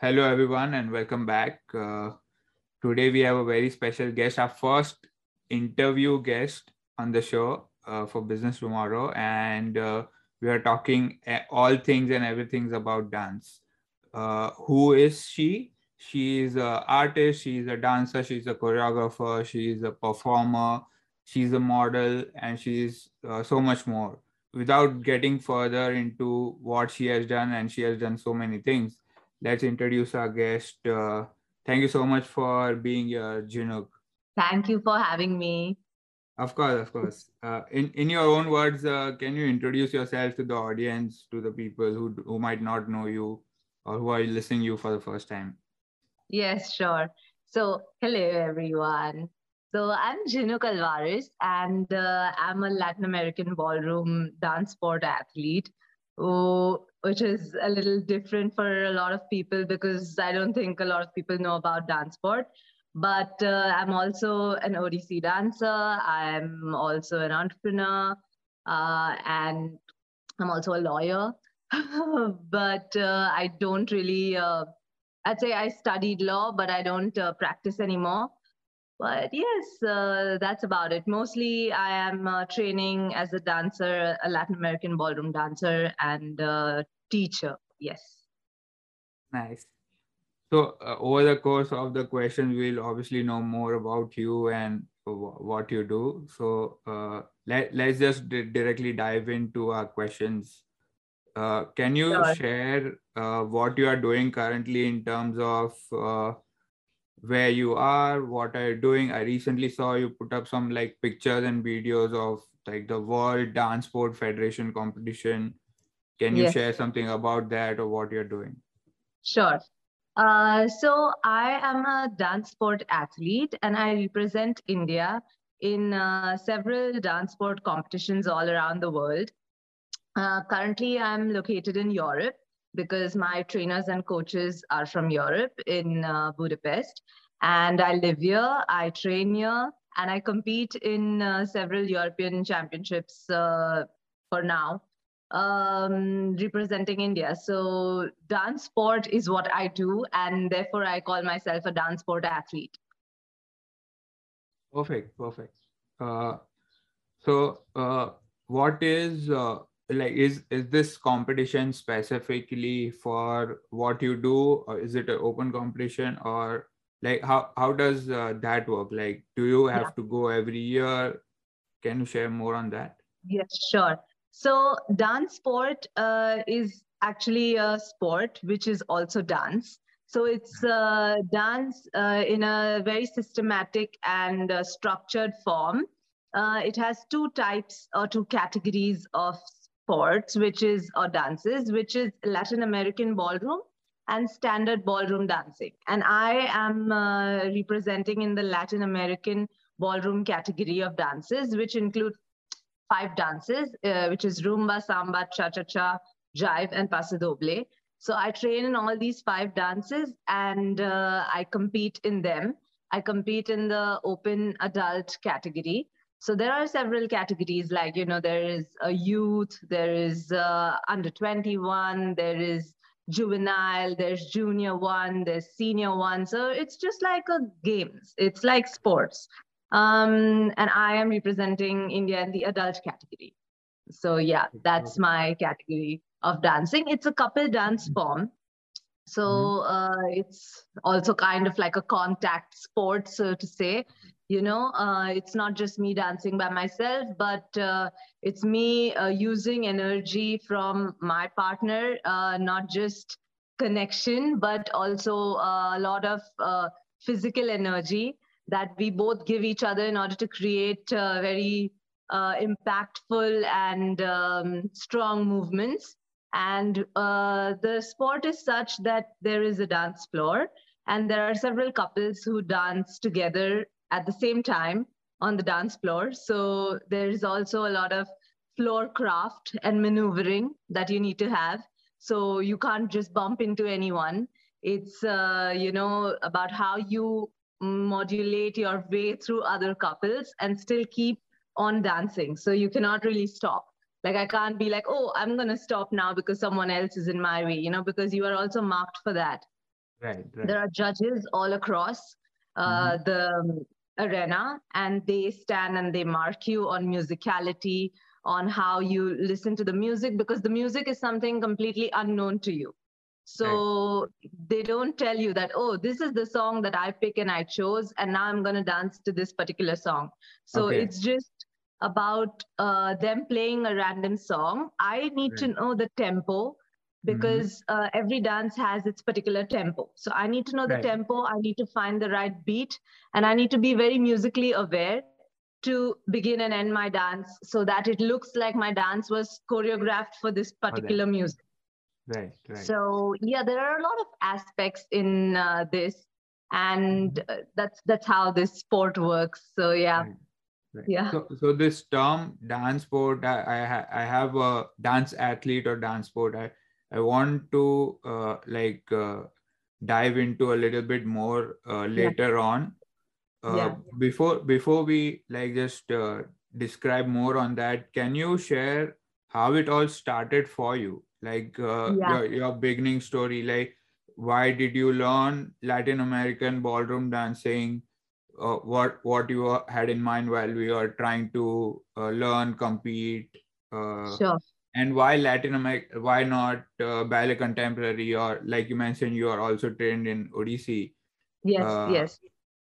Hello, everyone, and welcome back. Uh, today, we have a very special guest, our first interview guest on the show uh, for Business Tomorrow. And uh, we are talking all things and everything about dance. Uh, who is she? She is an artist, she's a dancer, she's a choreographer, she's a performer, she's a model, and she's uh, so much more. Without getting further into what she has done, and she has done so many things, let's introduce our guest. Uh, thank you so much for being here, Jhinook. Thank you for having me. Of course, of course. Uh, in in your own words, uh, can you introduce yourself to the audience, to the people who who might not know you or who are listening you for the first time? Yes, sure. So, hello everyone. So, I'm Jhinook Alvarez, and uh, I'm a Latin American ballroom dance sport athlete, who, which is a little different for a lot of people because I don't think a lot of people know about dance sport. But uh, I'm also an Odissi dancer. I'm also an entrepreneur, uh, and I'm also a lawyer. but uh, I don't really uh, I'd say I studied law, but I don't uh, practice anymore. But yes, uh, that's about it. Mostly, I am uh, training as a dancer, a Latin American ballroom dancer, and a teacher. Yes. Nice. So, uh, over the course of the questions, we'll obviously know more about you and what you do. So, uh, let, let's just d- directly dive into our questions. Uh, can you sure. share uh, what you are doing currently in terms of uh, where you are, what are you doing? I recently saw you put up some like pictures and videos of like the World Dance Sport Federation competition. Can you yes. share something about that or what you're doing? Sure. Uh, so I am a dance sport athlete and I represent India in uh, several dance sport competitions all around the world. Uh, currently, I'm located in Europe because my trainers and coaches are from Europe in uh, Budapest. And I live here, I train here, and I compete in uh, several European championships uh, for now, um, representing India. So, dance sport is what I do, and therefore I call myself a dance sport athlete. Perfect, perfect. Uh, so, uh, what is like is is this competition specifically for what you do or is it an open competition or like how how does uh, that work? Like do you have yeah. to go every year? Can you share more on that? Yes sure. So dance sport uh, is actually a sport which is also dance. So it's uh, dance uh, in a very systematic and uh, structured form. Uh, it has two types or two categories of sports, which is, or dances, which is Latin American ballroom and standard ballroom dancing. And I am uh, representing in the Latin American ballroom category of dances, which include five dances, uh, which is rumba, samba, cha-cha-cha, jive, and paso doble. So I train in all these five dances and uh, I compete in them. I compete in the open adult category. So there are several categories like, you know, there is a youth, there is uh, under 21, there is juvenile, there's junior one, there's senior one. So it's just like a games. It's like sports. Um, and I am representing India in the adult category. So yeah, that's my category of dancing. It's a couple dance form. So mm-hmm. uh, it's also kind of like a contact sport, so to say you know uh, it's not just me dancing by myself but uh, it's me uh, using energy from my partner uh, not just connection but also uh, a lot of uh, physical energy that we both give each other in order to create very impactful and um, strong movements and the sport is such that there is a dance floor and there are several couples who dance together at the same time on the dance floor. So there is also a lot of floor craft and maneuvering that you need to have. So you can't just bump into anyone. It's, uh, you know, about how you modulate your way through other couples and still keep on dancing. So you cannot really stop. Like I can't be like, oh, I'm going to stop now because someone else is in my way, you know, because you are also marked for that. Right, right. There are judges all across uh, Mhm. the um, arena, and they stand and they mark you on musicality, on how you listen to the music, because the music is something completely unknown to you. So they don't tell you that, oh, this is the song that I pick and I chose, and now I'm going to dance to this particular song. So Okay. it's just about uh, them playing a random song. I need to know the tempo because uh, every dance has its particular tempo. So I need to know the tempo, I need to find the right beat, and I need to be very musically aware to begin and end my dance so that it looks like my dance was choreographed for this particular music. Right, right. So yeah, there are a lot of aspects in uh, this, and uh, that's that's how this sport works. So yeah, Right, right. yeah. So, so this term dance sport, I I, I have a dance athlete or dance sport. I I want to uh, like uh, dive into a little bit more uh, later on. Uh, Yeah. Before before we like just uh, describe more on that, can you share how it all started for you? Like uh, Yeah. your your beginning story. Like why did you learn Latin American ballroom dancing? Uh, what what you had in mind while we were trying to uh, learn, compete, uh, Sure. and why Latin America? Why not uh, ballet contemporary or like you mentioned, you are also trained in Odissi. Yes. uh, yes.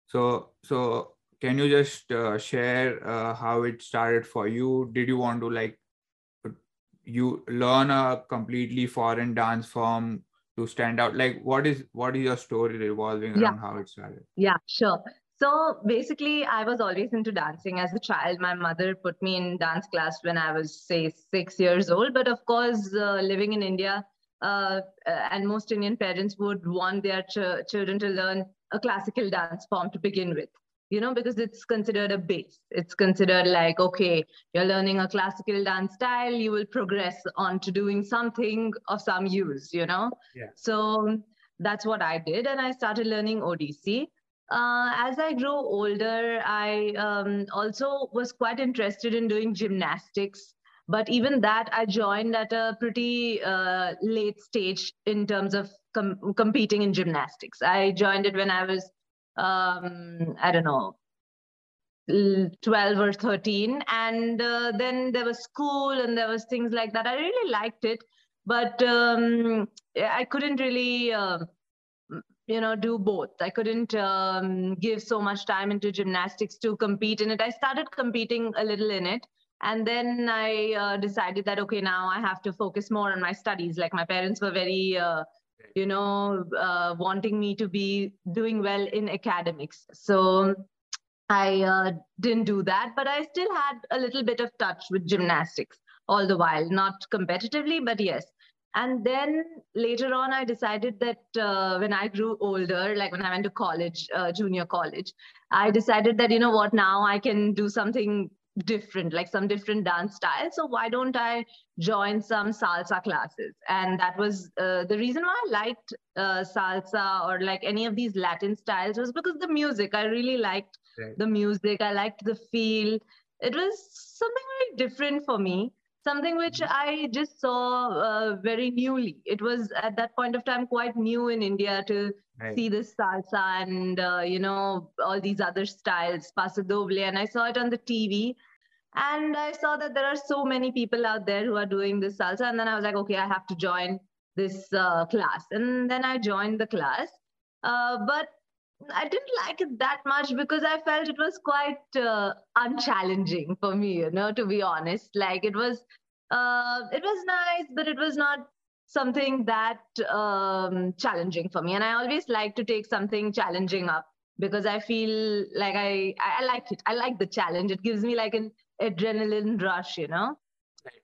So so can you just uh, share uh, how it started for you? Did you want to like you learn a completely foreign dance form to stand out? Like what is what is your story revolving Yeah. around how it started? Yeah, sure. So basically, I was always into dancing as a child. My mother put me in dance class when I was, say, six years old. But of course, uh, living in India, uh, uh, and most Indian parents would want their ch- children to learn a classical dance form to begin with, you know, because it's considered a base. It's considered like, okay, you're learning a classical dance style, you will progress on to doing something of some use, you know? Yeah. So that's what I did. And I started learning Odissi uh, as I grew older, I um, also was quite interested in doing gymnastics. But even that, I joined at a pretty uh, late stage in terms of com- competing in gymnastics. I joined it when I was, um, I don't know, 12 or 13 and uh, then there was school and there was things like that i really liked it but um, i couldn't really uh, you know do both. I couldn't um, give so much time into gymnastics to compete in it. I started competing a little in it and then i uh, decided that okay now i have to focus more on my studies. Like my parents were very uh, you know uh, wanting me to be doing well in academics. So i uh, didn't do that but i still had a little bit of touch with gymnastics all the while. Not competitively but yes and then later on i decided that uh, when i grew older like when i went to college uh, junior college i decided that you know what now i can do something different like some different dance style. So why don't i join some salsa classes? And that was uh, the reason why i liked uh, salsa or like any of these latin styles was because the music. I really liked Right. the music. I liked the feel. It was something very different for me something which I just saw uh, very newly. It was at that point of time quite new in India to Right. see this salsa and uh, you know all these other styles, paso doble, and I saw it on the TV. And I saw that there are so many people out there who are doing this salsa, and then I was like, okay, I have to join this uh, class, and then I joined the class. Uh, but I didn't like it that much because I felt it was quite uh, unchallenging for me, you know, to be honest. Like it was, uh, it was nice, but it was not something that um, challenging for me. And I always like to take something challenging up because I feel like I, I I like it. I like the challenge. It gives me like an adrenaline rush, you know.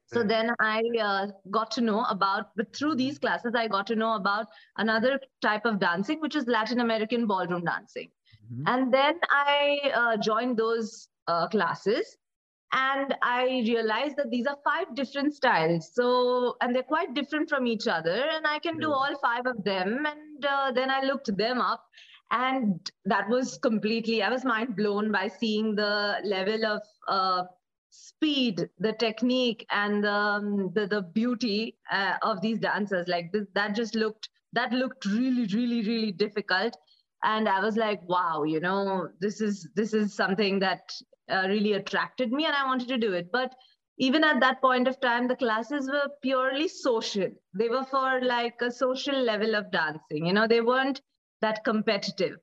So Right. then I uh, got to know about, but through these classes, I got to know about another type of dancing, which is Latin American ballroom dancing. Mhm. And then I uh, joined those uh, classes and I realized that these are five different styles. So, and they're quite different from each other. And I can do all five of them. And uh, then I looked them up. And that was completely, I was mind blown by seeing the level of uh, speed, the technique, and um, the, the beauty uh, of these dancers. Like this, that just looked that looked really really really difficult. And i was like wow you know this is this is something that uh, really attracted me and i wanted to do it. But even at that point of time the classes were purely social. They were for like a social level of dancing you know they weren't that competitive.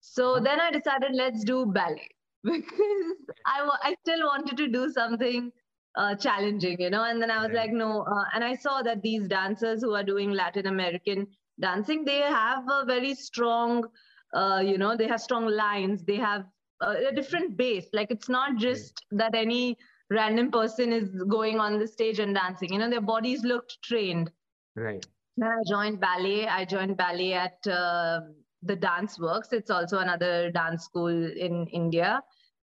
So then i decided let's do ballet because I, I still wanted to do something uh, challenging you know? And then i was right. like no uh, and i saw that these dancers who are doing latin american dancing they have a very strong uh, you know they have strong lines. They have a different base. Like it's not just right. that any random person is going on the stage and dancing. You know their bodies looked trained. Right. Then i joined ballet. I joined ballet at uh, the Danceworx it's also another dance school in india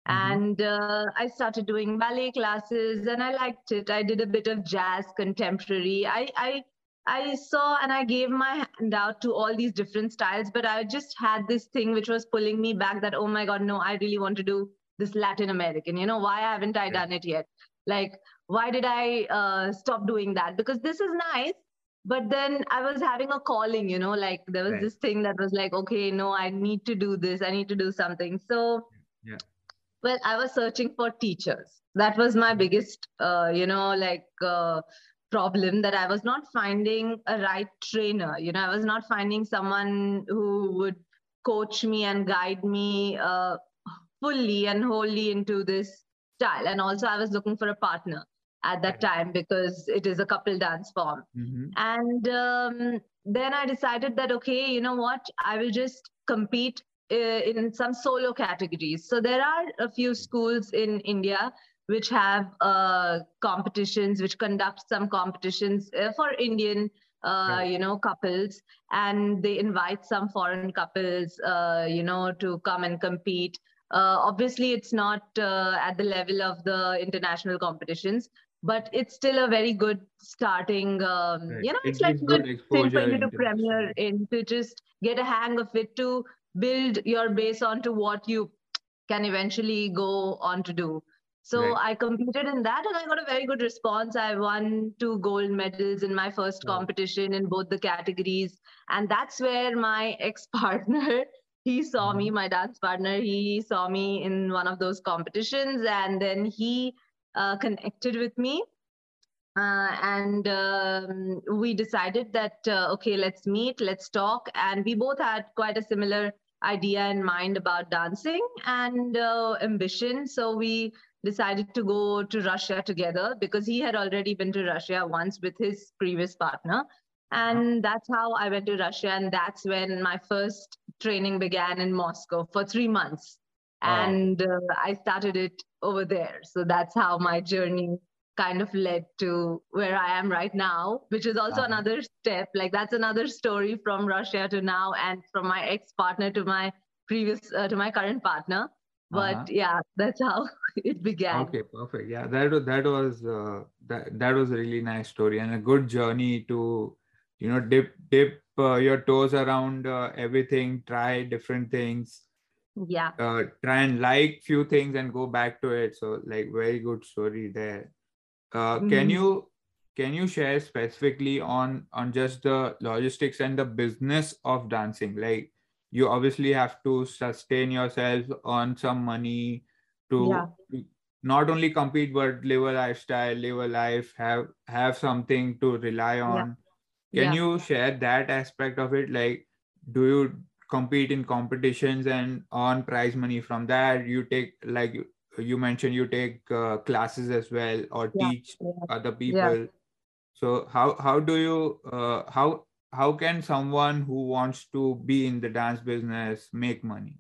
mm-hmm. and uh, i started doing ballet classes and i liked it i did a bit of jazz contemporary i i I saw and I gave my hand out to all these different styles, but I just had this thing which was pulling me back that, oh my God, no, I really want to do this Latin American. You know, why haven't I done it yet? Like, why did I uh, stop doing that? Because this is nice. But then I was having a calling, you know, like there was right. this thing that was like, okay, no, I need to do this. I need to do something. So, yeah. well, I was searching for teachers. That was my biggest, uh, you know, like, uh, problem that I was not finding a right trainer. You know, I was not finding someone who would coach me and guide me uh, fully and wholly into this style. And also, I was looking for a partner at that time because it is a couple dance form. Mm-hmm. And um, then I decided that, okay, you know what? I will just compete uh, in some solo categories. So there are a few schools in India which have uh, competitions, which conduct some competitions uh, for Indian, uh, right. you know, couples, and they invite some foreign couples, uh, you know, to come and compete. Uh, obviously, it's not uh, at the level of the international competitions, but it's still a very good starting. Um, right. You know, it's, like good, good thing for you to premiere in to just get a hang of it to build your base onto what you can eventually go on to do. So right. I competed in that and I got a very good response. I won two gold medals in my first competition in both the categories. And that's where my ex partner, he saw mm-hmm. me, my dance partner, he saw me in one of those competitions and then he uh, connected with me. Uh, and um, we decided that, uh, okay, let's meet, let's talk. And we both had quite a similar idea in mind about dancing and uh, ambition. So we decided to go to Russia together because he had already been to Russia once with his previous partner. And that's how I went to Russia. And that's when my first training began in Moscow for three months. Wow. And uh, I started it over there. So that's how my journey kind of led to where I am right now, which is also uh-huh. another step. Like that's another story from Russia to now, and from my ex partner to my previous uh, to my current partner but uh-huh. yeah that's how it began okay perfect yeah that was that was uh, that that was a really nice story and a good journey to you know dip dip uh, your toes around uh, everything try different things yeah uh, try and like few things and go back to it so like very good story there uh, mm-hmm. can you can you share specifically on on just the logistics and the business of dancing like you obviously have to sustain yourself on some money to yeah. not only compete but live a lifestyle live a life have have something to rely on yeah. can yeah. you share that aspect of it like do you compete in competitions and earn prize money from that. You take like you mentioned you take uh, classes as well or teach other people. So how how do you uh, how how can someone who wants to be in the dance business make money?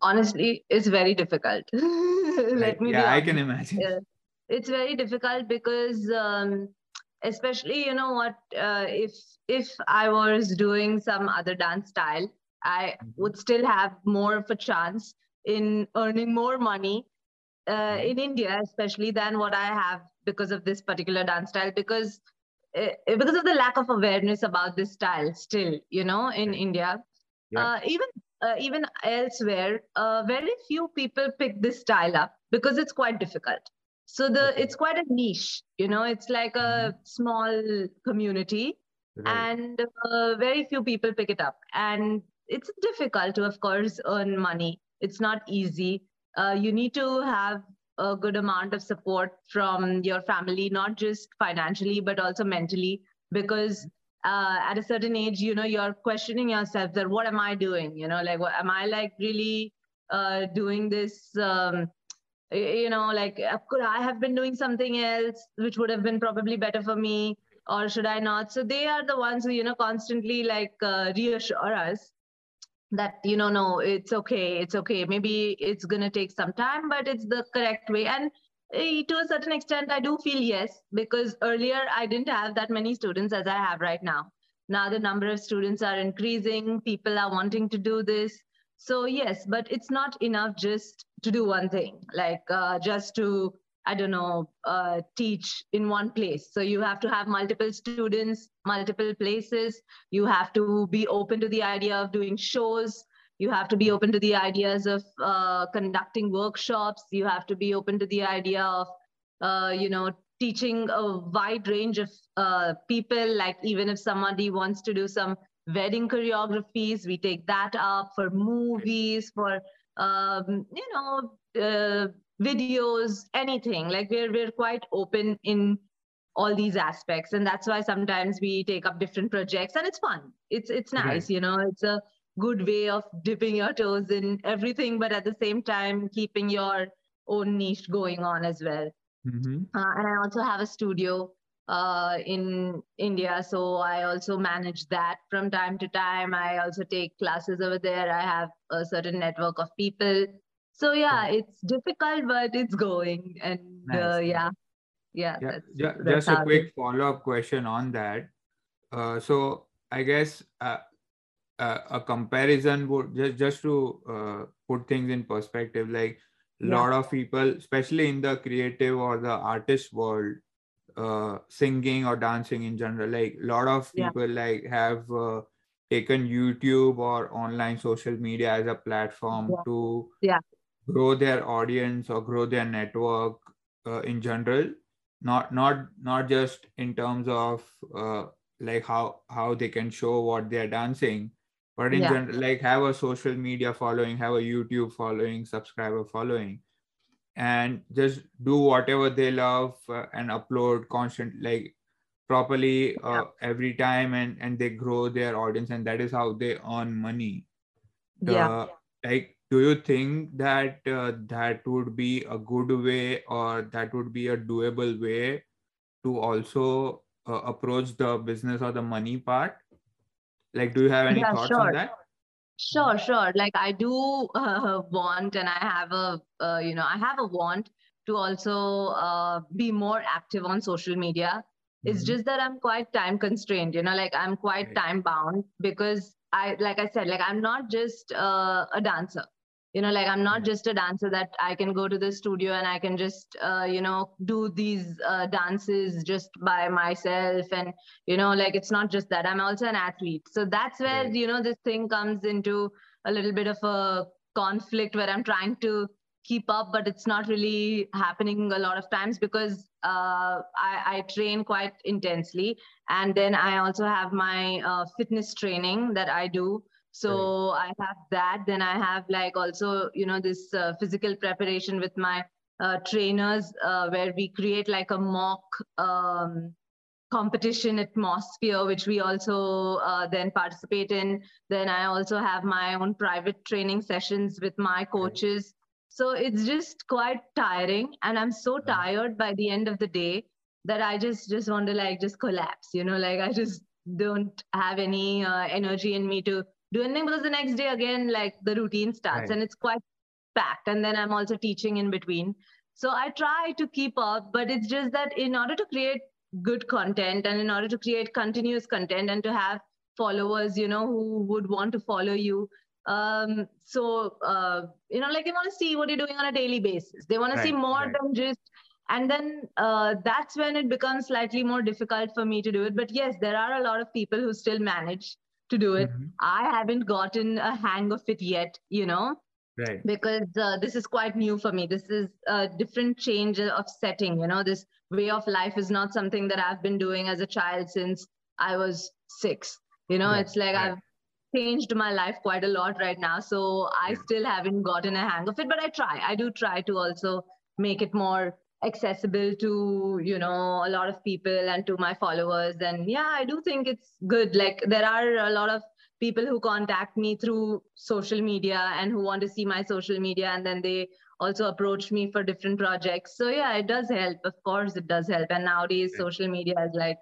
Honestly it's very difficult. Let me yeah i can imagine. It's very difficult because um, especially you know what uh, if if i was doing some other dance style i mm-hmm. would still have more of a chance in earning more money uh, mm-hmm. in india especially than what i have because of this particular dance style because uh, because of the lack of awareness about this style still you know in india yeah. uh, even uh, even elsewhere uh, very few people pick this style up because it's quite difficult so the okay. it's quite a niche you know it's like a mm-hmm. small community right. and uh, very few people pick it up and it's difficult to of course earn money. It's not easy. Uh, you need to have a good amount of support from your family not just financially but also mentally because uh, at a certain age you know you're questioning yourself that what am i doing? You know like what am i like really uh, doing this um, you know like uh, could i have been doing something else which would have been probably better for me or should i not? So they are the ones who you know constantly like uh, reassure us that you know no it's okay it's okay. Maybe it's going to take some time but it's the correct way. And uh, to a certain extent i do feel yes because earlier i didn't have that many students as i have right now. Now the number of students are increasing people are wanting to do this. So yes but it's not enough just to do one thing like uh, just to i don't know uh, teach in one place. So you have to have multiple students multiple places. You have to be open to the idea of doing shows. You have to be open to the ideas of uh, conducting workshops. You have to be open to the idea of uh, you know teaching a wide range of uh, people. Like even if somebody wants to do some wedding choreographies we take that up. For movies for um, you know uh, videos anything like we're we're quite open in all these aspects and that's why sometimes we take up different projects and it's fun it's it's nice right. you know it's a good way of dipping your toes in everything but at the same time keeping your own niche going on as well mm-hmm. uh, and i also have a studio uh, in India. So I also manage that from time to time. I also take classes over there. I have a certain network of people. So yeah, it's difficult, but it's going. And uh, nice. uh, yeah, yeah. yeah. That's, yeah that's just a quick follow up question on that. Uh, so I guess uh, uh, a comparison would just just to uh, put things in perspective, like a yeah. lot of people, especially in the creative or the artist world, uh, singing or dancing in general like a lot of people yeah. like have uh, taken youtube or online social media as a platform yeah. to yeah. grow their audience or grow their network uh, in general not not not just in terms of uh, like how how they can show what they're dancing but in yeah. general like have a social media following have a youtube following subscriber following and just do whatever they love uh, and upload constant like properly uh, every time and and they grow their audience and that is how they earn money. Yeah. like do you think that uh, that would be a good way or that would be a doable way to also uh, approach the business or the money part? Like do you have any yeah, thoughts sure. on that Sure, sure. Like I do uh, want, and I have a, uh, you know, I have a want to also uh, be more active on social media. It's mm-hmm. just that I'm quite time constrained, you know, like I'm quite right. time bound because I, like I said, like I'm not just uh, a dancer you know like i'm not just a dancer that i can go to the studio and i can just uh, you know do these uh, dances just by myself and you know like it's not just that. I'm also an athlete. So that's where right. you know this thing comes into a little bit of a conflict where i'm trying to keep up but it's not really happening a lot of times because uh, I, I, train quite intensely. And then i also have my uh, fitness training that i do so right. i have that. Then i have like also you know this uh, physical preparation with my uh, trainers uh, where we create like a mock um, competition atmosphere which we also uh, then participate in. Then i also have my own private training sessions with my coaches. So it's just quite tiring and i'm so tired by the end of the day that i just just want to like just collapse you know like i just don't have any uh, energy in me to do anything because the next day again like the routine starts right. and it's quite packed and then i'm also teaching in between so i try to keep up but it's just that in order to create good content and in order to create continuous content and to have followers you know who would want to follow you um so uh you know like they want to see what you're doing on a daily basis they want right, to see more right. than just and then uh, that's when it becomes slightly more difficult for me to do it but yes there are a lot of people who still manage to do it. Mm-hmm. I haven't gotten a hang of it yet, you know, right? Because uh, this is quite new for me. This is a different change of setting, you know, this way of life is not something that I've been doing as a child since I was six. You know, it's like I've changed my life quite a lot right now. So I still haven't gotten a hang of it, but I try. I do try to also make it more accessible to you know a lot of people and to my followers. And yeah i do think it's good. Like there are a lot of people who contact me through social media and who want to see my social media. And then they also approach me for different projects. So yeah it does help. Of course it does help. And nowadays social media is like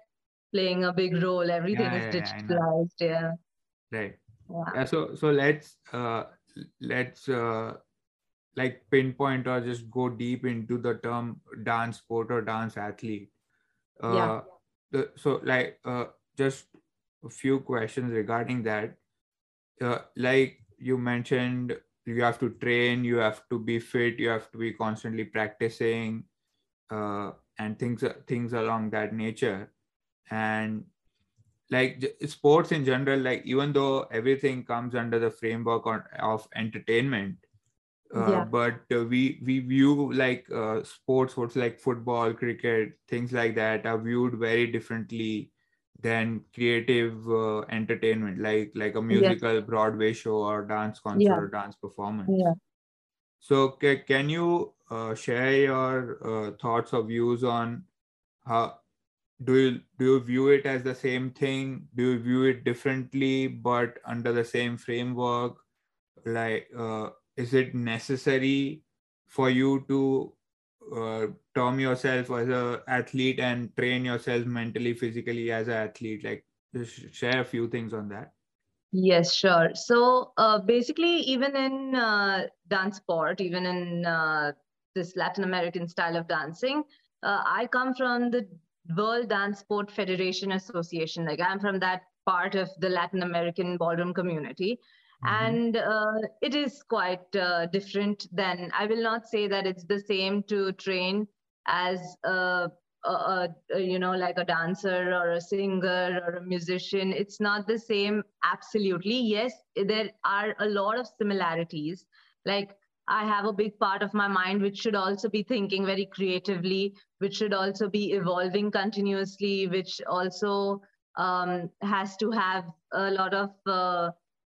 playing a big role. Everything yeah, is digitalized yeah, yeah. right. Yeah. yeah so so let's uh let's uh like pinpoint or just go deep into the term dance sport or dance athlete. Uh, yeah. The, so like uh, just a few questions regarding that. Uh, like you mentioned you have to train you have to be fit you have to be constantly practicing uh, and things things along that nature. And like sports in general like even though everything comes under the framework of entertainment yeah. but uh, we we view like uh, sports sports like football cricket things like that are viewed very differently than creative uh, entertainment like like a musical yeah. broadway show or dance concert yeah. or dance performance yeah so ca- can you uh, share your uh, thoughts or views on how do you do you view it as the same thing do you view it differently but under the same framework like is it necessary for you to uh, term yourself as a athlete and train yourself mentally physically as an athlete? Like just share a few things on that. Yes sure. So uh, basically even in uh, dance sport even in uh, this latin american style of dancing uh, i come from the world dance sport federation association. Like i'm from that part of the latin american ballroom community Mm-hmm. and uh, it is quite uh, different than i will not say that it's the same to train as a, a, a, you know like a dancer or a singer or a musician. It's not the same absolutely. Yes there are a lot of similarities. Like i have a big part of my mind which should also be thinking very creatively which should also be evolving continuously which also um, has to have a lot of uh,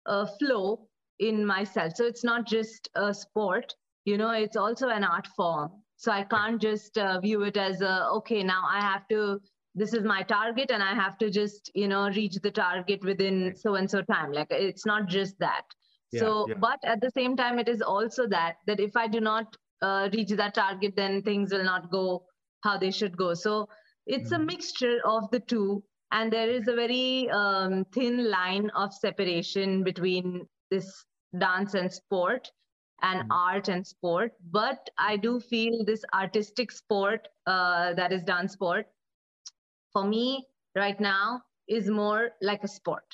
uh, flow in myself. So it's not just a sport, you know, it's also an art form. So I can't just uh, view it as a, okay, now I have to, this is my target and I have to just, you know, reach the target within so and so time. Like it's not just that. Yeah, so, yeah. but at the same time, it is also that, that if I do not uh, reach that target, then things will not go how they should go. So it's mm-hmm. a mixture of the two and there is a very um, thin line of separation between this dance and sport and mm-hmm. art and sport. But i do feel this artistic sport uh, that is dance sport for me right now is more like a sport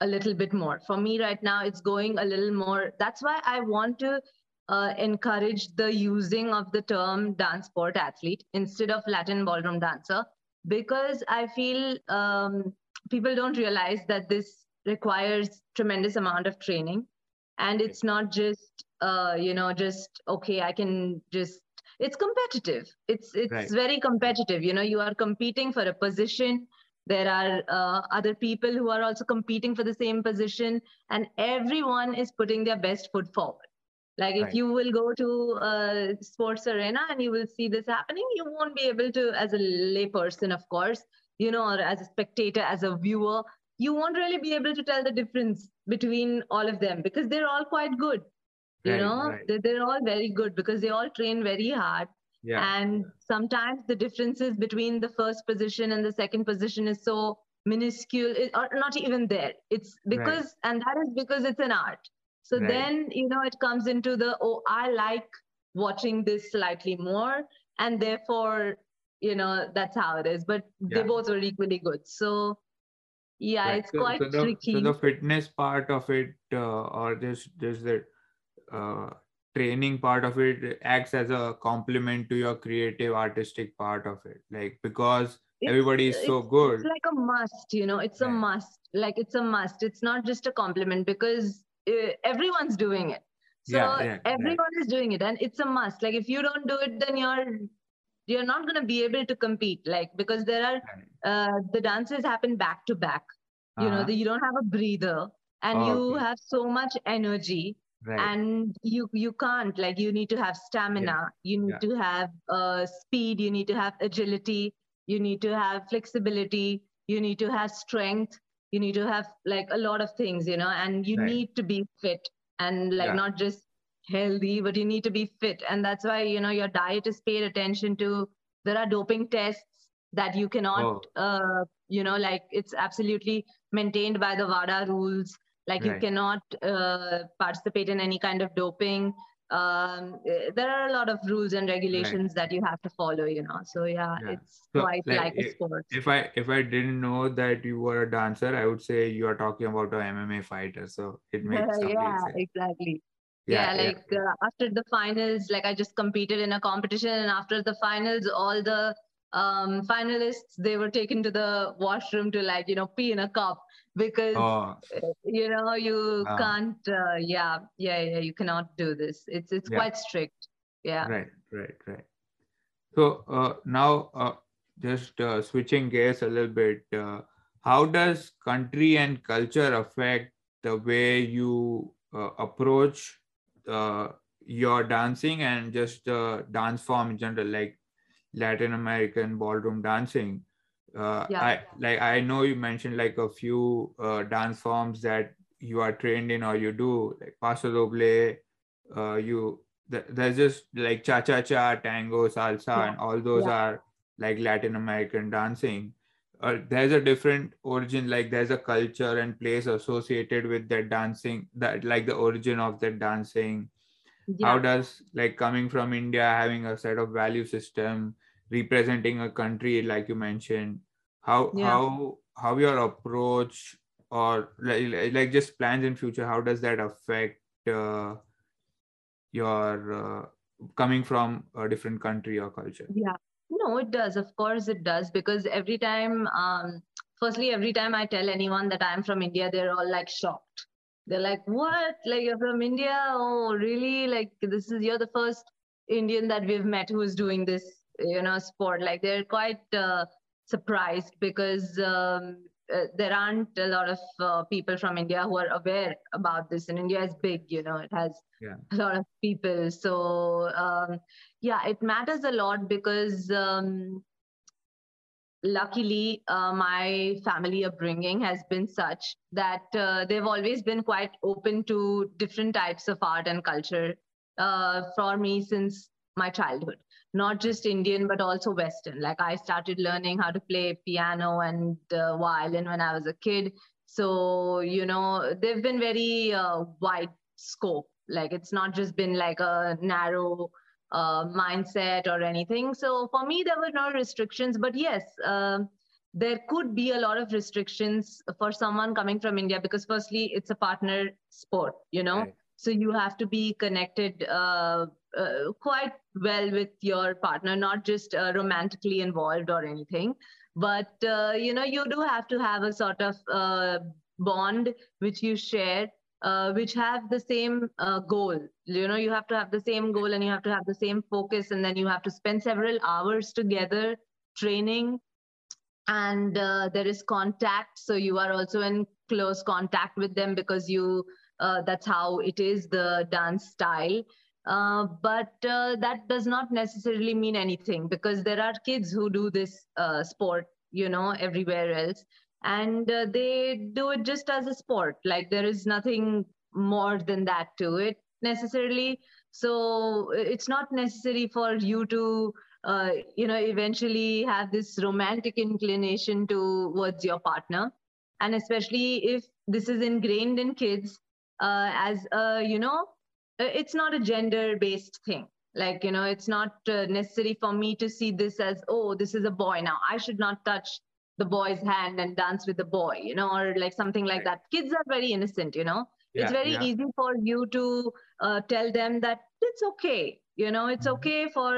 a little bit more. For me right now it's going a little more. That's why i want to uh, encourage the using of the term dance sport athlete instead of latin ballroom dancer because I feel um, people don't realize that this requires tremendous amount of training, and it's not just uh, you know just okay I can just it's competitive. It's it's right. very competitive. You know, you are competing for a position. There are uh, other people who are also competing for the same position, and everyone is putting their best foot forward. Like if you will go to a sports arena and you will see this happening, you won't be able to, as a layperson, of course, you know, or as a spectator, as a viewer, you won't really be able to tell the difference between all of them because they're all quite good. You right, know, right. They're, they're all very good because they all train very hard. Yeah. And sometimes the differences between the first position and the second position is so minuscule or not even there. It's because, and that is because it's an art so right. then, you know, it comes into the, oh, I like watching this slightly more. And therefore, you know, that's how it is. But yeah. they both were equally good. So, yeah, right. it's so, quite so the, tricky. So the fitness part of it, uh, or just just the uh, training part of it, acts as a complement to your creative, artistic part of it. Like because it's, everybody is so good. It's like a must, you know. It's a must. Like it's a must. It's not just a compliment because everyone's doing it. So yeah, yeah, everyone yeah. is doing it and it's a must. Like if you don't do it then you're you're not going to be able to compete like because there are uh, the dances happen back to back. You know Uh-huh. that you don't have a breather and Oh, you okay. have so much energy Right. and you you can't like you need to have stamina. You need to have uh, speed. You need to have agility. You need to have flexibility. You need to have strength you need to have like a lot of things you know and you Right. need to be fit and like Yeah. not just healthy but you need to be fit and that's why you know your diet is paid attention to there are doping tests that you cannot Oh. uh, you know like it's absolutely maintained by the wada rules like you cannot uh, participate in any kind of doping um, eh, there are a lot of rules and regulations that you have to follow you know so yeah, Yeah. it's So, quite like, like a sport if I if I didn't know that you were a dancer, I would say you are talking about a MMA fighter. So it makes yeah sense. exactly Yeah, yeah, yeah, like Uh, after the finals like i just competed in a competition and after the finals all the um, finalists they were taken to the washroom to like you know pee in a cup because Oh, uh, you know you Ah. can't uh, yeah yeah yeah you cannot do this it's it's Yeah. quite strict yeah right, right, right. So uh, now, uh, just uh, switching gears a little bit, uh, how does country and culture affect the way you uh, approach uh, your dancing and just uh, dance form in general, like Latin American ballroom dancing? Uh, Yeah. I like I know you mentioned like a few uh, dance forms that you are trained in or you do, like Paso Doble. Uh, you th- there's just like cha cha cha, tango, salsa, Yeah. and all those Yeah. are like Latin American dancing. Uh, there's a different origin, like there's a culture and place associated with that dancing, that like the origin of that dancing. How does like coming from India, having a set of value system, representing a country like you mentioned, how Yeah. how how your approach or like, like just plans in future, how does that affect uh, your uh, coming from a different country or culture? Yeah. No, it does. Of course, it does. Because every time, um, firstly, every time I tell anyone that I'm from India, they're all like shocked. They're like, what? Like, you're from India? Oh, really? Like, this is, you're the first Indian that we've met who is doing this, you know, sport. Like, they're quite uh, surprised because um, uh, there aren't a lot of uh, people from India who are aware about this. And India is big, you know, it has Yeah. a lot of people. So, um, yeah it matters a lot because um, luckily uh, my family upbringing has been such that uh, they've always been quite open to different types of art and culture uh, for me since my childhood not just indian but also western like i started learning how to play piano and uh, violin when i was a kid so you know they've been very uh, wide scope like it's not just been like a narrow uh, mindset or anything. So for me, there were no restrictions. But yes, um, there could be a lot of restrictions for someone coming from India because, firstly, it's a partner sport, you know. Right. So you have to be connected uh, quite well with your partner, not just uh, romantically involved or anything. But uh, you know, you do have to have a sort of uh, bond which you share uh, which have the same uh, goal. You know, you have to have the same goal and you have to have the same focus, and then you have to spend several hours together training. And there is contact, so you are also in close contact with them because you that's how it is the dance style. Uh, but uh, that does not necessarily mean anything because there are kids who do this uh, sport, you know, everywhere else. And uh, they do it just as a sport. Like there is nothing more than that to it necessarily. So it's not necessary for you to uh, you know eventually have this romantic inclination towards your partner. And especially if this is ingrained in kids as a you know it's not a gender based thing like you know it's not uh, necessary for me to see this as oh this is a boy now i should not touch the boy's hand and dance with the boy, you know, or like something like that. Kids are very innocent, you know. Yeah, it's very yeah. easy for you to uh, tell them that it's okay, you know, it's Mhm. okay for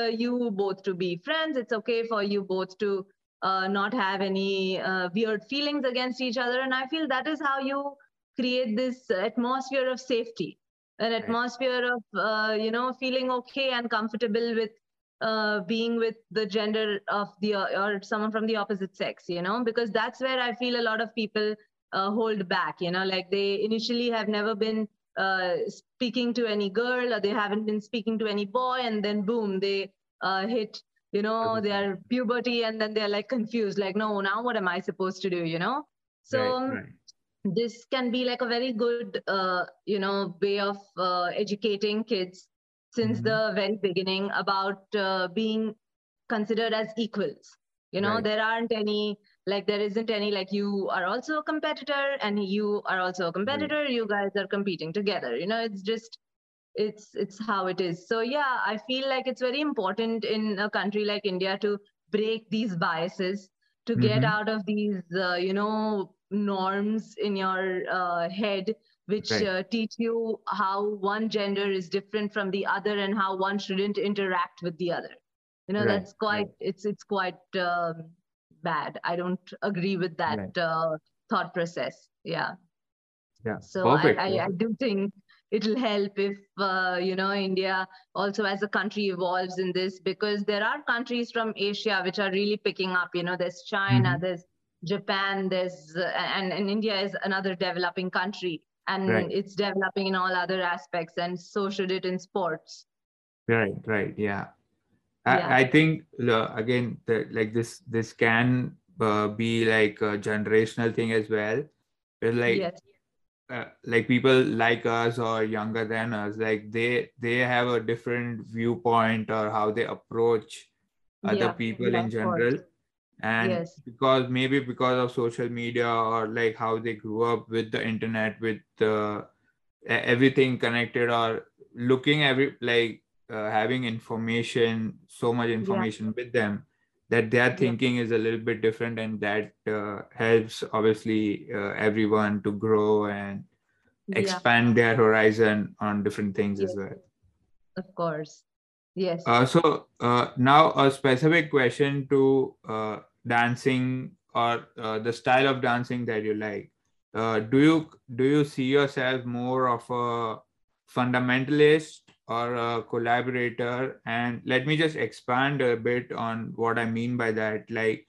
uh, you both to be friends. It's okay for you both to uh, not have any uh, weird feelings against each other. And I feel that is how you create this atmosphere of safety, an Right. atmosphere of, uh, you know, feeling okay and comfortable with uh, being with the gender of the or someone from the opposite sex you know because that's where i feel a lot of people uh, hold back you know like they initially have never been uh, speaking to any girl or they haven't been speaking to any boy and then boom they uh, hit you know their puberty and then they're like confused like no now what am i supposed to do you know so right, right. This can be like a very good uh, you know way of uh, educating kids since mm-hmm. the very beginning about uh, being considered as equals you know right. there aren't any like there isn't any like you are also a competitor and you are also a competitor right. you guys are competing together you know it's just it's it's how it is so yeah i feel like it's very important in a country like india to break these biases to mm-hmm. get out of these uh, you know norms in your uh, head which right. uh, teach you how one gender is different from the other and how one shouldn't interact with the other you know right. that's quite right. it's it's quite um, bad i don't agree with that uh, thought process yeah yeah so I, I, I do think it'll help if uh, you know india also as a country evolves in this because there are countries from asia which are really picking up you know there's china mm-hmm. there's japan there's uh, and, and india is another developing country and right. it's developing in all other aspects and so should it in sports right right yeah I, yeah. I think again the, like this this can uh, be like a generational thing as well it's like yes. uh, like people like us or younger than us like they they have a different viewpoint or how they approach other yeah, people in general course and yes. because maybe because of social media or like how they grew up with the internet with uh, everything connected or looking every like uh, having information so much information yeah. with them that their thinking yeah. is a little bit different and that uh, helps obviously uh, everyone to grow and expand yeah. their horizon on different things as well of course Yes. Uh, so uh, now a specific question to uh, dancing or uh, the style of dancing that you like. Uh, do you do you see yourself more of a fundamentalist or a collaborator? And let me just expand a bit on what I mean by that. Like,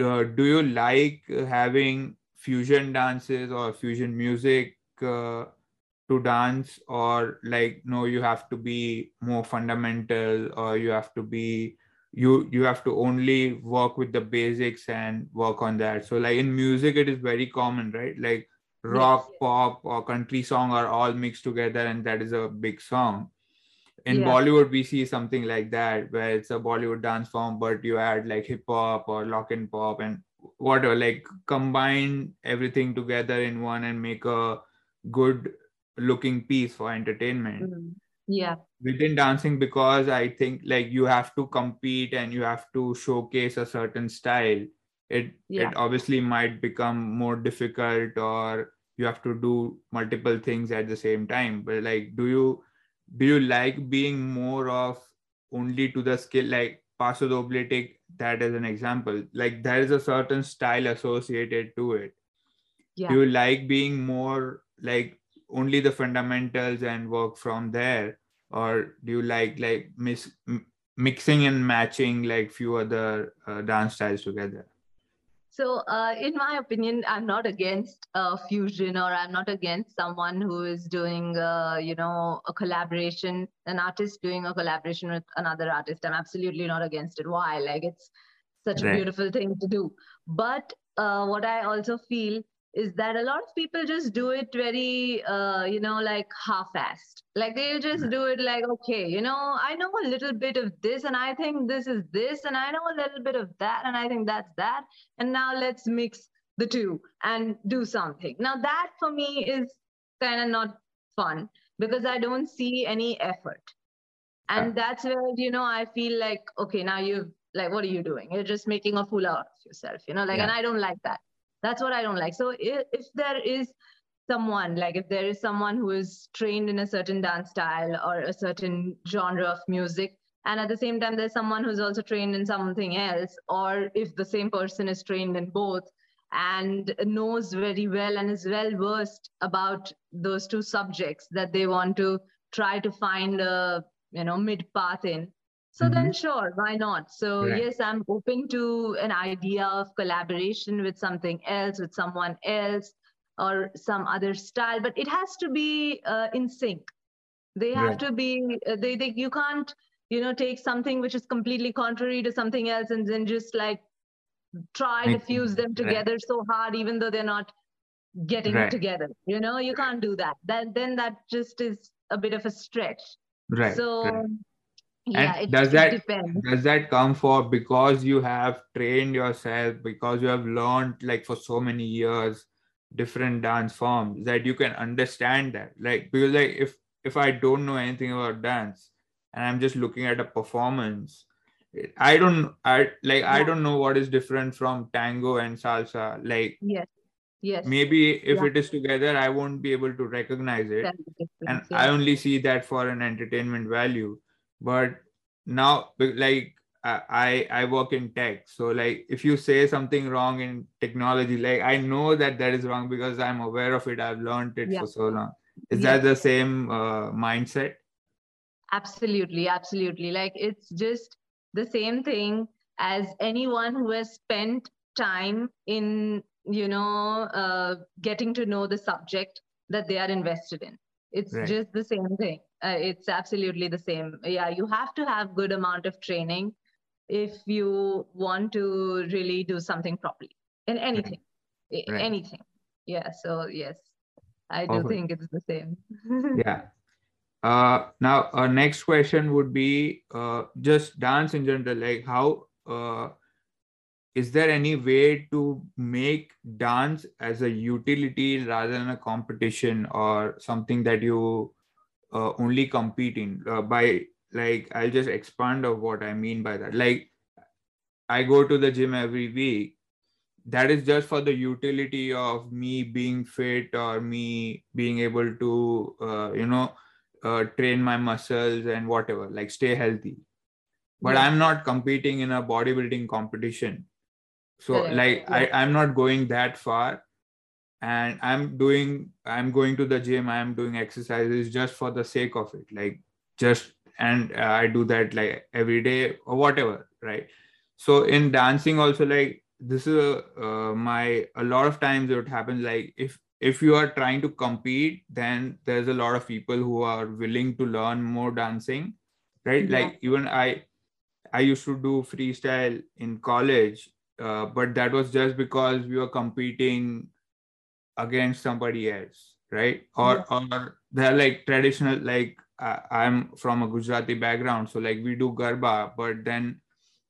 uh, do you like having fusion dances or fusion music? To dance or like no you have to be more fundamental or you have to be you you have to only work with the basics and work on that so like in music it is very common right like rock yes. pop or country song are all mixed together and that is a big song in yeah. bollywood we see something like that where it's a bollywood dance form but you add like hip hop or lock and pop and whatever like combine everything together in one and make a good looking piece for entertainment. Mm-hmm. yeah. Within dancing because i think like you have to compete and you have to showcase a certain style. It yeah. it obviously might become more difficult or you have to do multiple things at the same time. But like do you do you like being more of only to the skill like paso doble take that as an example. Like there is a certain style associated to it. Yeah. do you like being more like only the fundamentals and work from there? Or do you like like mis- mixing and matching like few other uh, dance styles together? So uh, in my opinion i'm not against uh, fusion or i'm not against someone who is doing uh, you know a collaboration an artist doing a collaboration with another artist. I'm absolutely not against it. Why? Like it's such right. a beautiful thing to do. But uh, what i also feel is that a lot of people just do it very uh, you know like half-assed. Like they'll just do it like okay you know i know a little bit of this and i think this is this and i know a little bit of that and i think that's that. And now let's mix the two and do something. Now that for me is kind of not fun because i don't see any effort. And that's where you know i feel like okay now you've like what are you doing? You're just making a fool out of yourself you know like yeah. and i don't like that that's what i don't like. So if, if there is someone like if there is someone who is trained in a certain dance style or a certain genre of music and at the same time there's someone who's also trained in something else or if the same person is trained in both and knows very well and is well versed about those two subjects that they want to try to find a you know mid path in so mm-hmm. then sure why not so right. yes i'm open to an idea of collaboration with something else with someone else or some other style but it has to be uh, in sync they have right. to be uh, they, they you can't you know take something which is completely contrary to something else and then just like try to fuse them together right. so hard even though they're not getting right. together you know you can't do that that then that just is a bit of a stretch right so yeah and it, does that depends. does that come for because you have trained yourself because you have learned like for so many years different dance forms that you can understand that like because like if if i don't know anything about dance and i'm just looking at a performance i don't i like yeah. i don't know what is different from tango and salsa like yes yes maybe if yeah. it is together i won't be able to recognize it and yeah. i only see that for an entertainment value but now like I I work in tech, so like if you say something wrong in technology, like I know that that is wrong because I'm aware of it. I've learned it yeah. for so long. Is yeah. that the same uh, mindset? Absolutely, absolutely. Like it's just the same thing as anyone who has spent time in you know uh, getting to know the subject that they are invested in. It's right. just the same thing. Uh, it's absolutely the same. Yeah, you have to have good amount of training if you want to really do something properly in anything right. anything yeah so yes i do think it's the same yeah uh now our next question would be uh just dance in general like how uh is there any way to make dance as a utility rather than a competition or something that you uh, only compete in? Uh, by like i'll just expand of what i mean by that. Like i go to the gym every week. That is just for the utility of me being fit or me being able to uh, you know uh, train my muscles and whatever like stay healthy. But yeah. i'm not competing in a bodybuilding competition so like yeah. i i'm not going that far. And i'm doing i'm going to the gym. I'm doing exercises just for the sake of it. Like just and uh, i do that like every day or whatever right? So in dancing also like this is a, uh, my a lot of times it happens like if if you are trying to compete then there's a lot of people who are willing to learn more dancing right? Yeah. like even i i used to do freestyle in college uh, but that was just because we were competing against somebody else right or yeah. or they're like traditional like uh, i'm from a gujarati background so like we do garba but then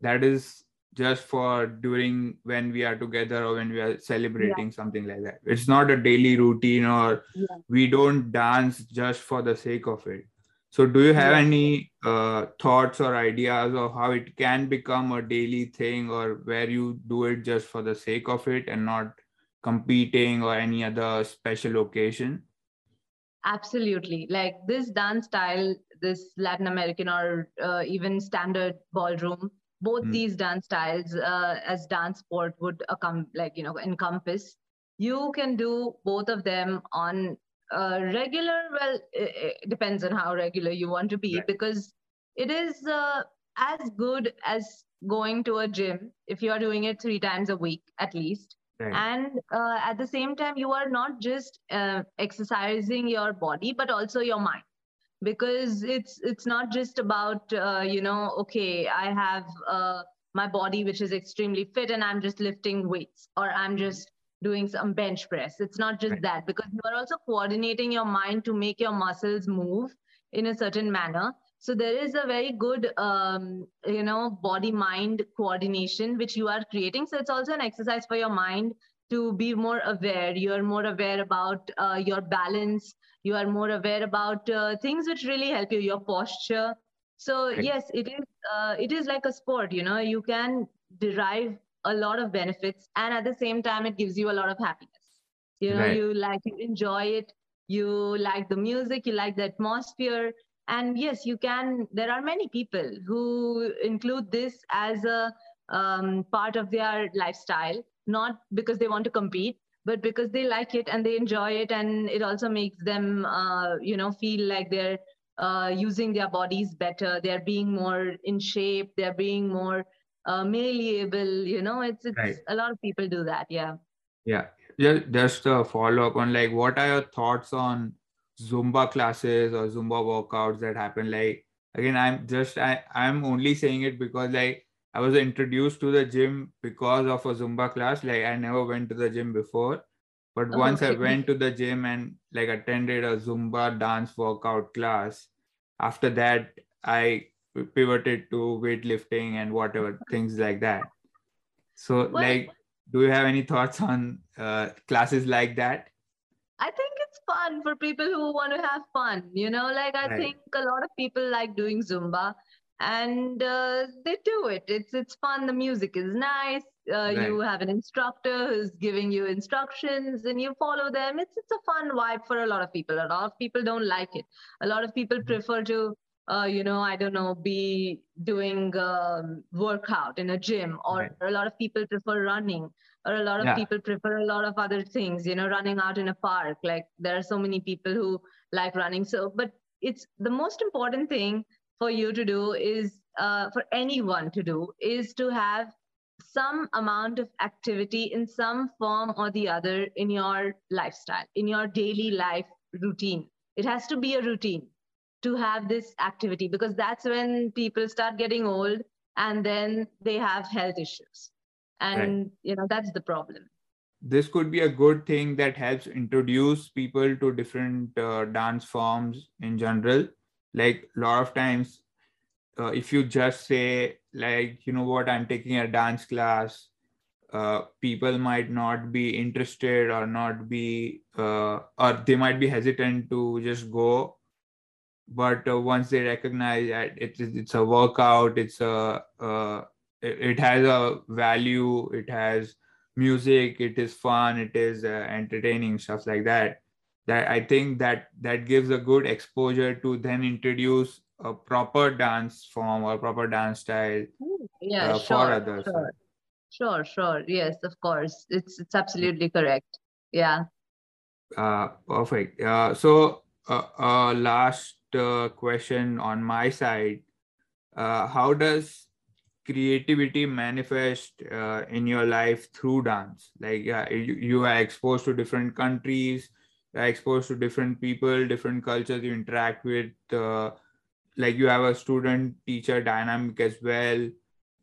that is just for during when we are together or when we are celebrating yeah. something like that it's not a daily routine or yeah. we don't dance just for the sake of it so do you have any uh, thoughts or ideas of how it can become a daily thing or where you do it just for the sake of it and not competing or any other special occasion? Absolutely. Like this dance style this latin american or uh, even standard ballroom both mm. these dance styles uh, as dance sport would come like you know encompass. You can do both of them on uh, regular well it, depends on how regular you want to be right. because it is uh, as good as going to a gym if you are doing it three times a week at least right. and uh, at the same time you are not just uh, exercising your body but also your mind because it's it's not just about uh, you know okay i have uh, my body which is extremely fit and i'm just lifting weights or i'm just doing some bench press. It's not just right. that because you are also coordinating your mind to make your muscles move in a certain manner. So there is a very good um, you know body mind coordination which you are creating. So it's also an exercise for your mind to be more aware. You're more aware about uh, your balance. You are more aware about uh, things which really help you your posture. So yes it is uh, it is like a sport you know. You can derive a lot of benefits and at the same time it gives you a lot of happiness you know right. you like you enjoy it you like the music you like the atmosphere and yes you can there are many people who include this as a um, part of their lifestyle not because they want to compete but because they like it and they enjoy it and it also makes them uh, you know feel like they're uh, using their bodies better. They're being more in shape. They're being more uh, malleable. You know, it's it's right. a lot of people do that. Yeah. Yeah. Just just a follow up on like what are your thoughts on Zumba classes or Zumba workouts that happen? Like again, I'm just I I'm only saying it because like I was introduced to the gym because of a Zumba class. Like I never went to the gym before but oh, once okay. i went to the gym and like attended a zumba dance workout class after that i pivoted to weightlifting and whatever things like that. So well, like do you have any thoughts on uh, classes like that? I think it's fun for people who want to have fun you know? Like i right. think a lot of people like doing zumba and uh, they do it. It's it's fun. The music is nice. Uh, right. you have an instructor who's giving you instructions and you follow them. It's it's a fun vibe for a lot of people. A lot of people don't like it. A lot of people mm-hmm. prefer to uh, you know i don't know be doing um, workout in a gym or right. a lot of people prefer running or a lot of yeah. people prefer a lot of other things you know running out in a park like there are so many people who like running so but it's the most important thing for you to do is uh, for anyone to do is to have some amount of activity in some form or the other in your lifestyle in your daily life routine it has to be a routine to have this activity because that's when people start getting old and then they have health issues. And right. you know that's the problem. This could be a good thing that helps introduce people to different uh, dance forms in general. Like a lot of times uh, if you just say like you know what i'm taking a dance class uh, people might not be interested or not be uh, or they might be hesitant to just go but uh, once they recognize that it's it's a workout it's a uh, it has a value it has music it is fun it is uh, entertaining stuff like that that i think that that gives a good exposure to then introduce a proper dance form or proper dance style yeah, uh, sure, for others. sure. sure sure. Yes of course. It's it's absolutely correct. Yeah. Uh perfect. Uh so uh, uh last uh, question on my side uh how does creativity manifest uh, in your life through dance? Like yeah you, you are exposed to different countries you are exposed to different people different cultures you interact with uh, like you have a student teacher dynamic as well.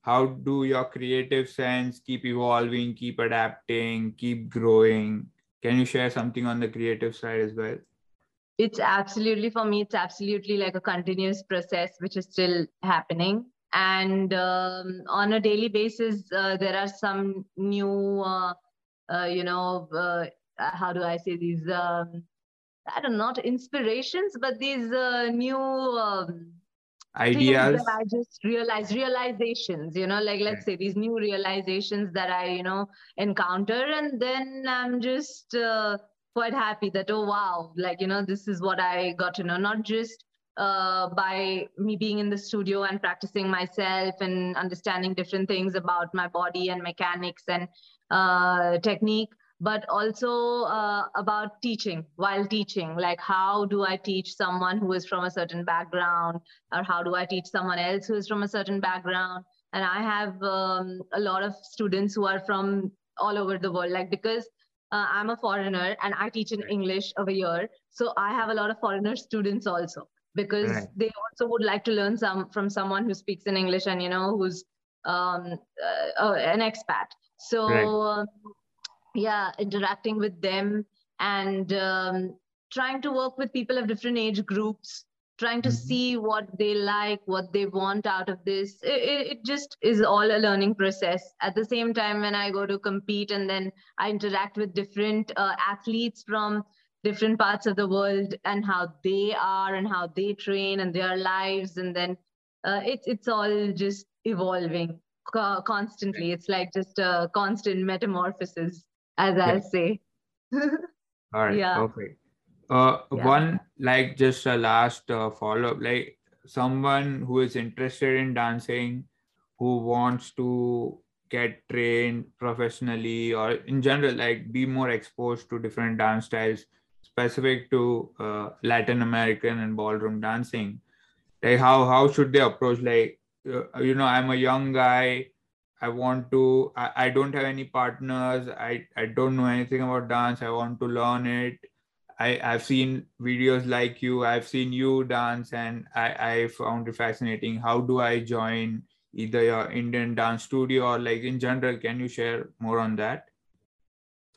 How do your creative sense keep evolving keep adapting keep growing? Can you share something on the creative side as well it's absolutely for me it's absolutely like a continuous process which is still happening. And um, on a daily basis uh, there are some new uh, uh, you know uh, how do i say these um, I don't know, not inspirations, but these uh, new um, ideas that I just realize realizations, you know, like let's say these new realizations that I, you know, encounter, and then I'm just uh, quite happy that oh wow, like you know, this is what I got to know, not just uh, by me being in the studio and practicing myself and understanding different things about my body and mechanics and uh, technique but also uh, about teaching while teaching. Like how do i teach someone who is from a certain background? Or how do i teach someone else who is from a certain background? And i have um, a lot of students who are from all over the world. Like because uh, i'm a foreigner and i teach in english over here so i have a lot of foreigner students also because right. they also would like to learn some from someone who speaks in english and you know who's um, uh, uh an expat so right. um, yeah interacting with them and um, trying to work with people of different age groups trying to mm-hmm. see what they like what they want out of this it, it, just is all a learning process at the same time when i go to compete and then i interact with different uh, athletes from different parts of the world and how they are and how they train and their lives and then uh, it's it's all just evolving constantly it's like just a constant metamorphosis as yeah. I'll say. All right. Yeah. Perfect. Uh, yeah. One like just a last uh, follow up, like someone who is interested in dancing, who wants to get trained professionally or in general, like be more exposed to different dance styles, specific to uh, Latin American and ballroom dancing. Like how how should they approach? Like uh, you know, I'm a young guy. I want to. I, I don't have any partners. I I don't know anything about dance. I want to learn it. I, I've seen videos like you, I've seen you dance, and I, I found it fascinating. How do I join either your Indian dance studio or like in general? Can you share more on that?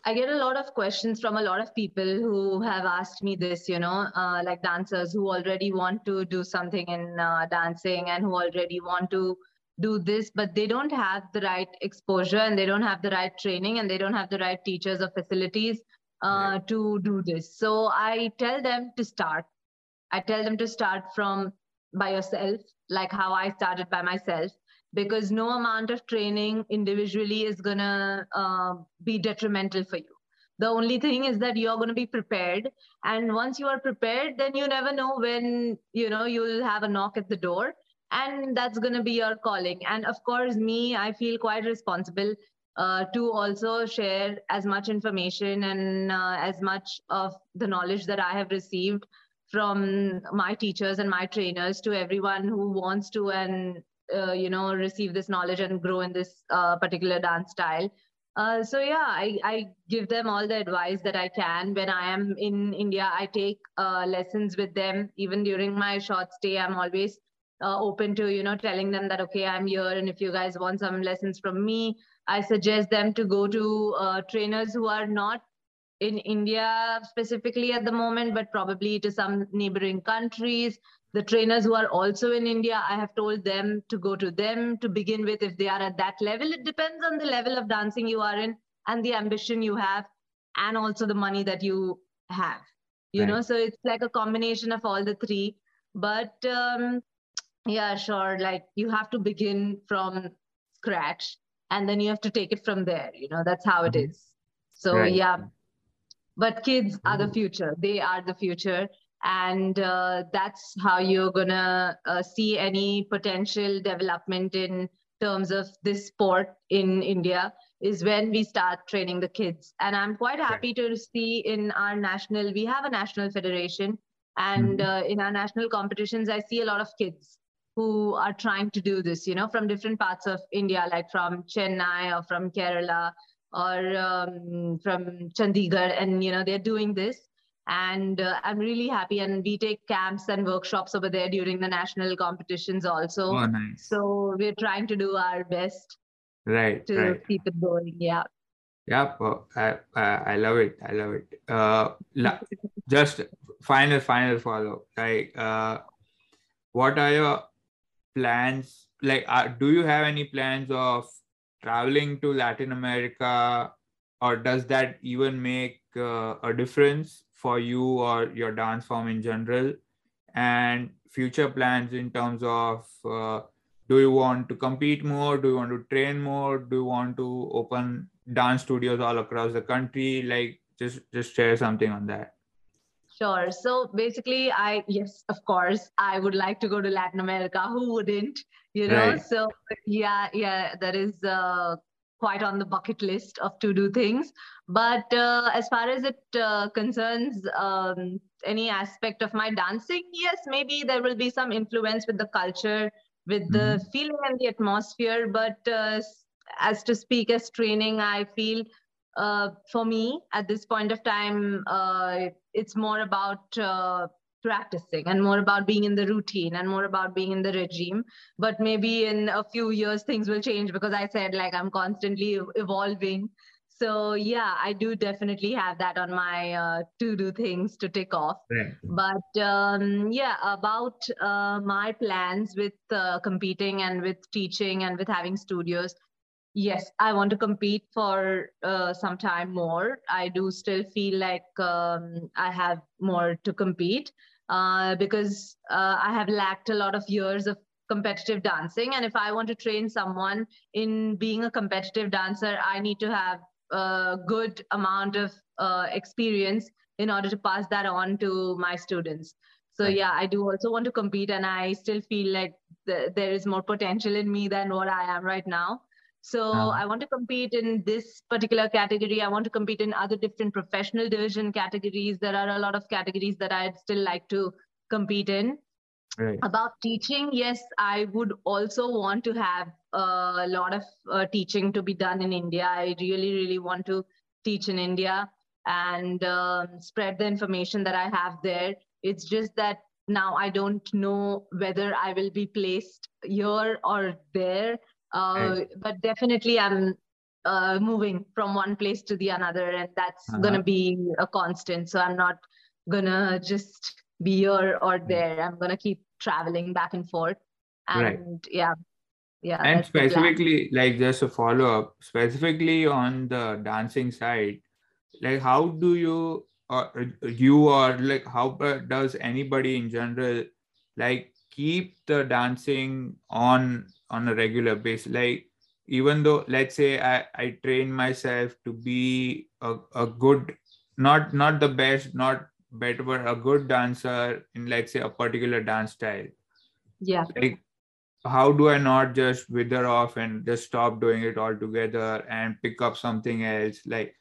I get a lot of questions from a lot of people who have asked me this, you know, uh, like dancers who already want to do something in uh, dancing and who already want to do this, but they don't have the right exposure and they don't have the right training and they don't have the right teachers or facilities uh, to do this. So I tell them to start. I tell them to start from by yourself, like how I started by myself, because no amount of training individually is gonna uh, be detrimental for you. The only thing is that you're going to be prepared, and once you are prepared, then you never know when you know you'll have a knock at the door, and that's going to be your calling. And of course, me, I feel quite responsible uh, to also share as much information and uh, as much of the knowledge that I have received from my teachers and my trainers to everyone who wants to and uh, you know receive this knowledge and grow in this uh, particular dance style. Uh, so yeah, I, I give them all the advice that I can. When I am in India, I take uh, lessons with them. Even during my short stay, I'm always open to you know telling them that okay, I'm here, and if you guys want some lessons from me, I suggest them to go to uh, trainers who are not in India specifically at the moment, but probably to some neighboring countries. The trainers who are also in India, I have told them to go to them to begin with if they are at that level. It depends on the level of dancing you are in and the ambition you have, and also the money that you have. You right. know, so it's like a combination of all the three. But um, yeah, sure, like you have to begin from scratch and then you have to take it from there you know that's how it mm-hmm. is so right. yeah but kids are the mm-hmm. future they are the future and uh, that's how you're gonna uh, see any potential development in terms of this sport in india is when we start training the kids and i'm quite happy right. to see in our national we have a national federation and mm-hmm. uh, in our national competitions i see a lot of kids who are trying to do this, you know, from different parts of India, like from Chennai or from Kerala or um, from Chandigarh, and you know, they're doing this. And uh, I'm really happy. And we take camps and workshops over there during the national competitions also. Oh, nice. So we're trying to do our best. Right. To right. keep it going. Yeah. Yeah, well, I, I, love it. I love it. Uh, just final, final follow. Like, uh, what are your plans like uh, do you have any plans of traveling to latin america? Or does that even make uh, a difference for you or your dance form in general? And future plans in terms of uh, do you want to compete more? Do you want to train more? Do you want to open dance studios all across the country? Like just just share something on that Sure. So basically, I, yes, of course, I would like to go to Latin America. Who wouldn't? You know, right. so yeah, yeah, that is uh, quite on the bucket list of to do things. But uh, as far as it uh, concerns um, any aspect of my dancing, yes, maybe there will be some influence with the culture, with mm-hmm. the feeling and the atmosphere. But uh, as to speak as training, I feel uh, for me at this point of time, uh, it's more about uh, practicing and more about being in the routine and more about being in the regime. But maybe in a few years, things will change because I said, like, I'm constantly evolving. So, yeah, I do definitely have that on my uh, to do things to tick off. Right. But um, yeah, about uh, my plans with uh, competing and with teaching and with having studios yes i want to compete for uh, some time more. I do still feel like um, i have more to compete uh, because uh, i have lacked a lot of years of competitive dancing. And if i want to train someone in being a competitive dancer i need to have a good amount of uh, experience in order to pass that on to my students. So yeah i do also want to compete and i still feel like th- there is more potential in me than what i am right now So uh-huh. I want to compete in this particular category. I want to compete in other different professional division categories. There are a lot of categories that I'd still like to compete in. Right. About teaching, yes, I would also want to have a lot of uh, teaching to be done in India. I really, really want to teach in India and um, spread the information that I have there. It's just that now I don't know whether I will be placed here or there uh, but definitely i'm uh, moving from one place to the another and that's uh-huh. gonna be a constant so i'm not gonna just be here or hmm. there i'm gonna keep traveling back and forth and right. yeah yeah and specifically like just a follow-up specifically on the dancing side like how do you or you or like how does anybody in general like keep the dancing on on a regular basis. Like even though let's say i i train myself to be a, a good not not the best not better but a good dancer in let's say a particular dance style. Yeah. Like how do i not just wither off and just stop doing it altogether and pick up something else? Like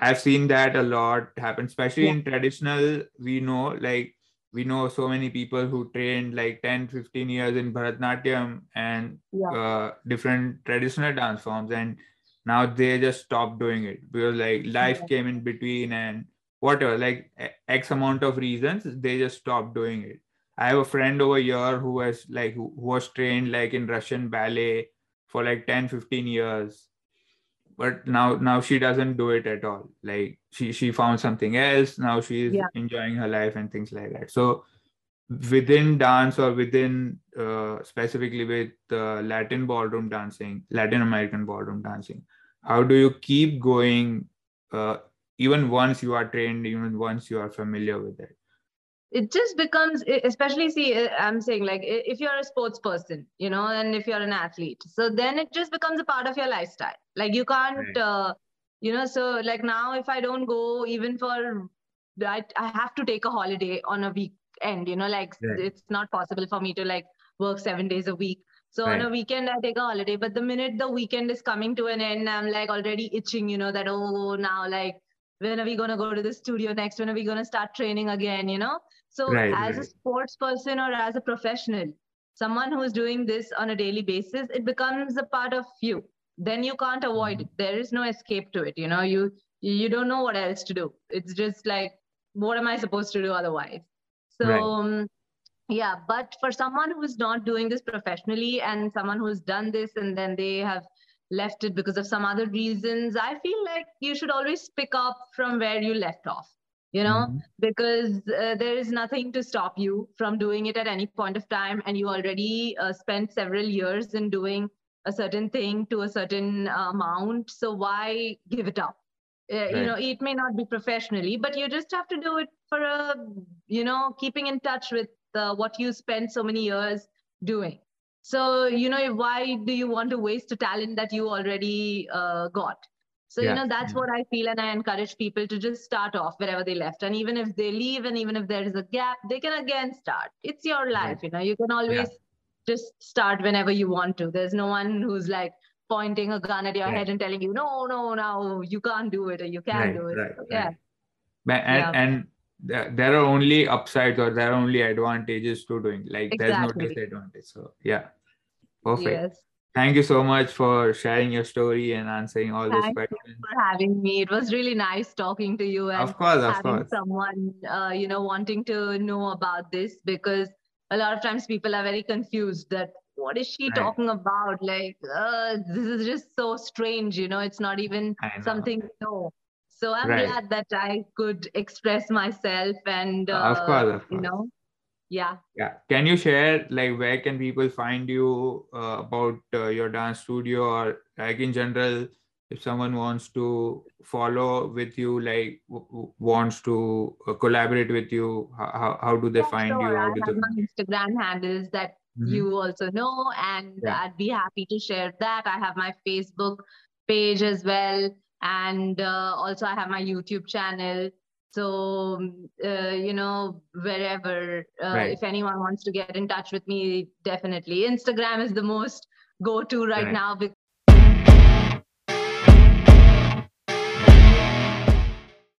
i've seen that a lot happen especially yeah. in traditional we know like we know so many people who trained like 10 15 years in bharatnatyam and yeah. uh, different traditional dance forms and now they just stopped doing it because like life yeah. came in between and whatever like x amount of reasons they just stopped doing it i have a friend over here who was like who was trained like in russian ballet for like 10 15 years but now now she doesn't do it at all. Like she she found something else. Now she's yeah. enjoying her life and things like that. So within dance or within uh, specifically with uh, latin ballroom dancing latin american ballroom dancing how do you keep going uh, even once you are trained even once you are familiar with it it just becomes especially see i'm saying like if you're a sports person you know and if you're an athlete so then it just becomes a part of your lifestyle like you can't right. uh, you know so like now if i don't go even for I, I have to take a holiday on a weekend you know like right. it's not possible for me to like work seven days a week so right. on a weekend i take a holiday but the minute the weekend is coming to an end i'm like already itching you know that oh now like when are we going to go to the studio next when are we going to start training again you know so, right, as right. a sports person or as a professional, someone who is doing this on a daily basis, it becomes a part of you. Then you can't avoid mm-hmm. it. There is no escape to it. You know, you you don't know what else to do. It's just like, what am I supposed to do otherwise? So, right. um, yeah. But for someone who's not doing this professionally and someone who's done this and then they have left it because of some other reasons, I feel like you should always pick up from where you left off you know mm-hmm. because uh, there is nothing to stop you from doing it at any point of time and you already uh, spent several years in doing a certain thing to a certain uh, amount so why give it up uh, right. you know it may not be professionally but you just have to do it for a you know keeping in touch with uh, what you spent so many years doing so you know why do you want to waste a talent that you already uh, got so, yeah. you know, that's what I feel. And I encourage people to just start off wherever they left. And even if they leave and even if there is a gap, they can again start. It's your life, right. you know, you can always yeah. just start whenever you want to. There's no one who's like pointing a gun at your right. head and telling you, no, no, no, you can't do it or you can't right, do it. So, yeah. And, and there are only upsides or there are only advantages to doing like exactly. there's no disadvantage so yeah perfect yes. Thank you so much for sharing your story and answering all these questions. for having me. It was really nice talking to you and of course, of having course. someone, uh, you know, wanting to know about this because a lot of times people are very confused that what is she right. talking about? Like, uh, this is just so strange. You know, it's not even something know. So I'm right. glad that I could express myself and, uh, of course, of course. you know, yeah yeah can you share like where can people find you uh, about uh, your dance studio or like in general if someone wants to follow with you like w- wants to uh, collaborate with you how, how do they yeah, find sure. you how do I have they... my instagram handles that mm-hmm. you also know and yeah. i'd be happy to share that i have my facebook page as well and uh, also i have my youtube channel so um, uh, you know wherever uh, right. if anyone wants to get in touch with me definitely instagram is the most go to right, right, now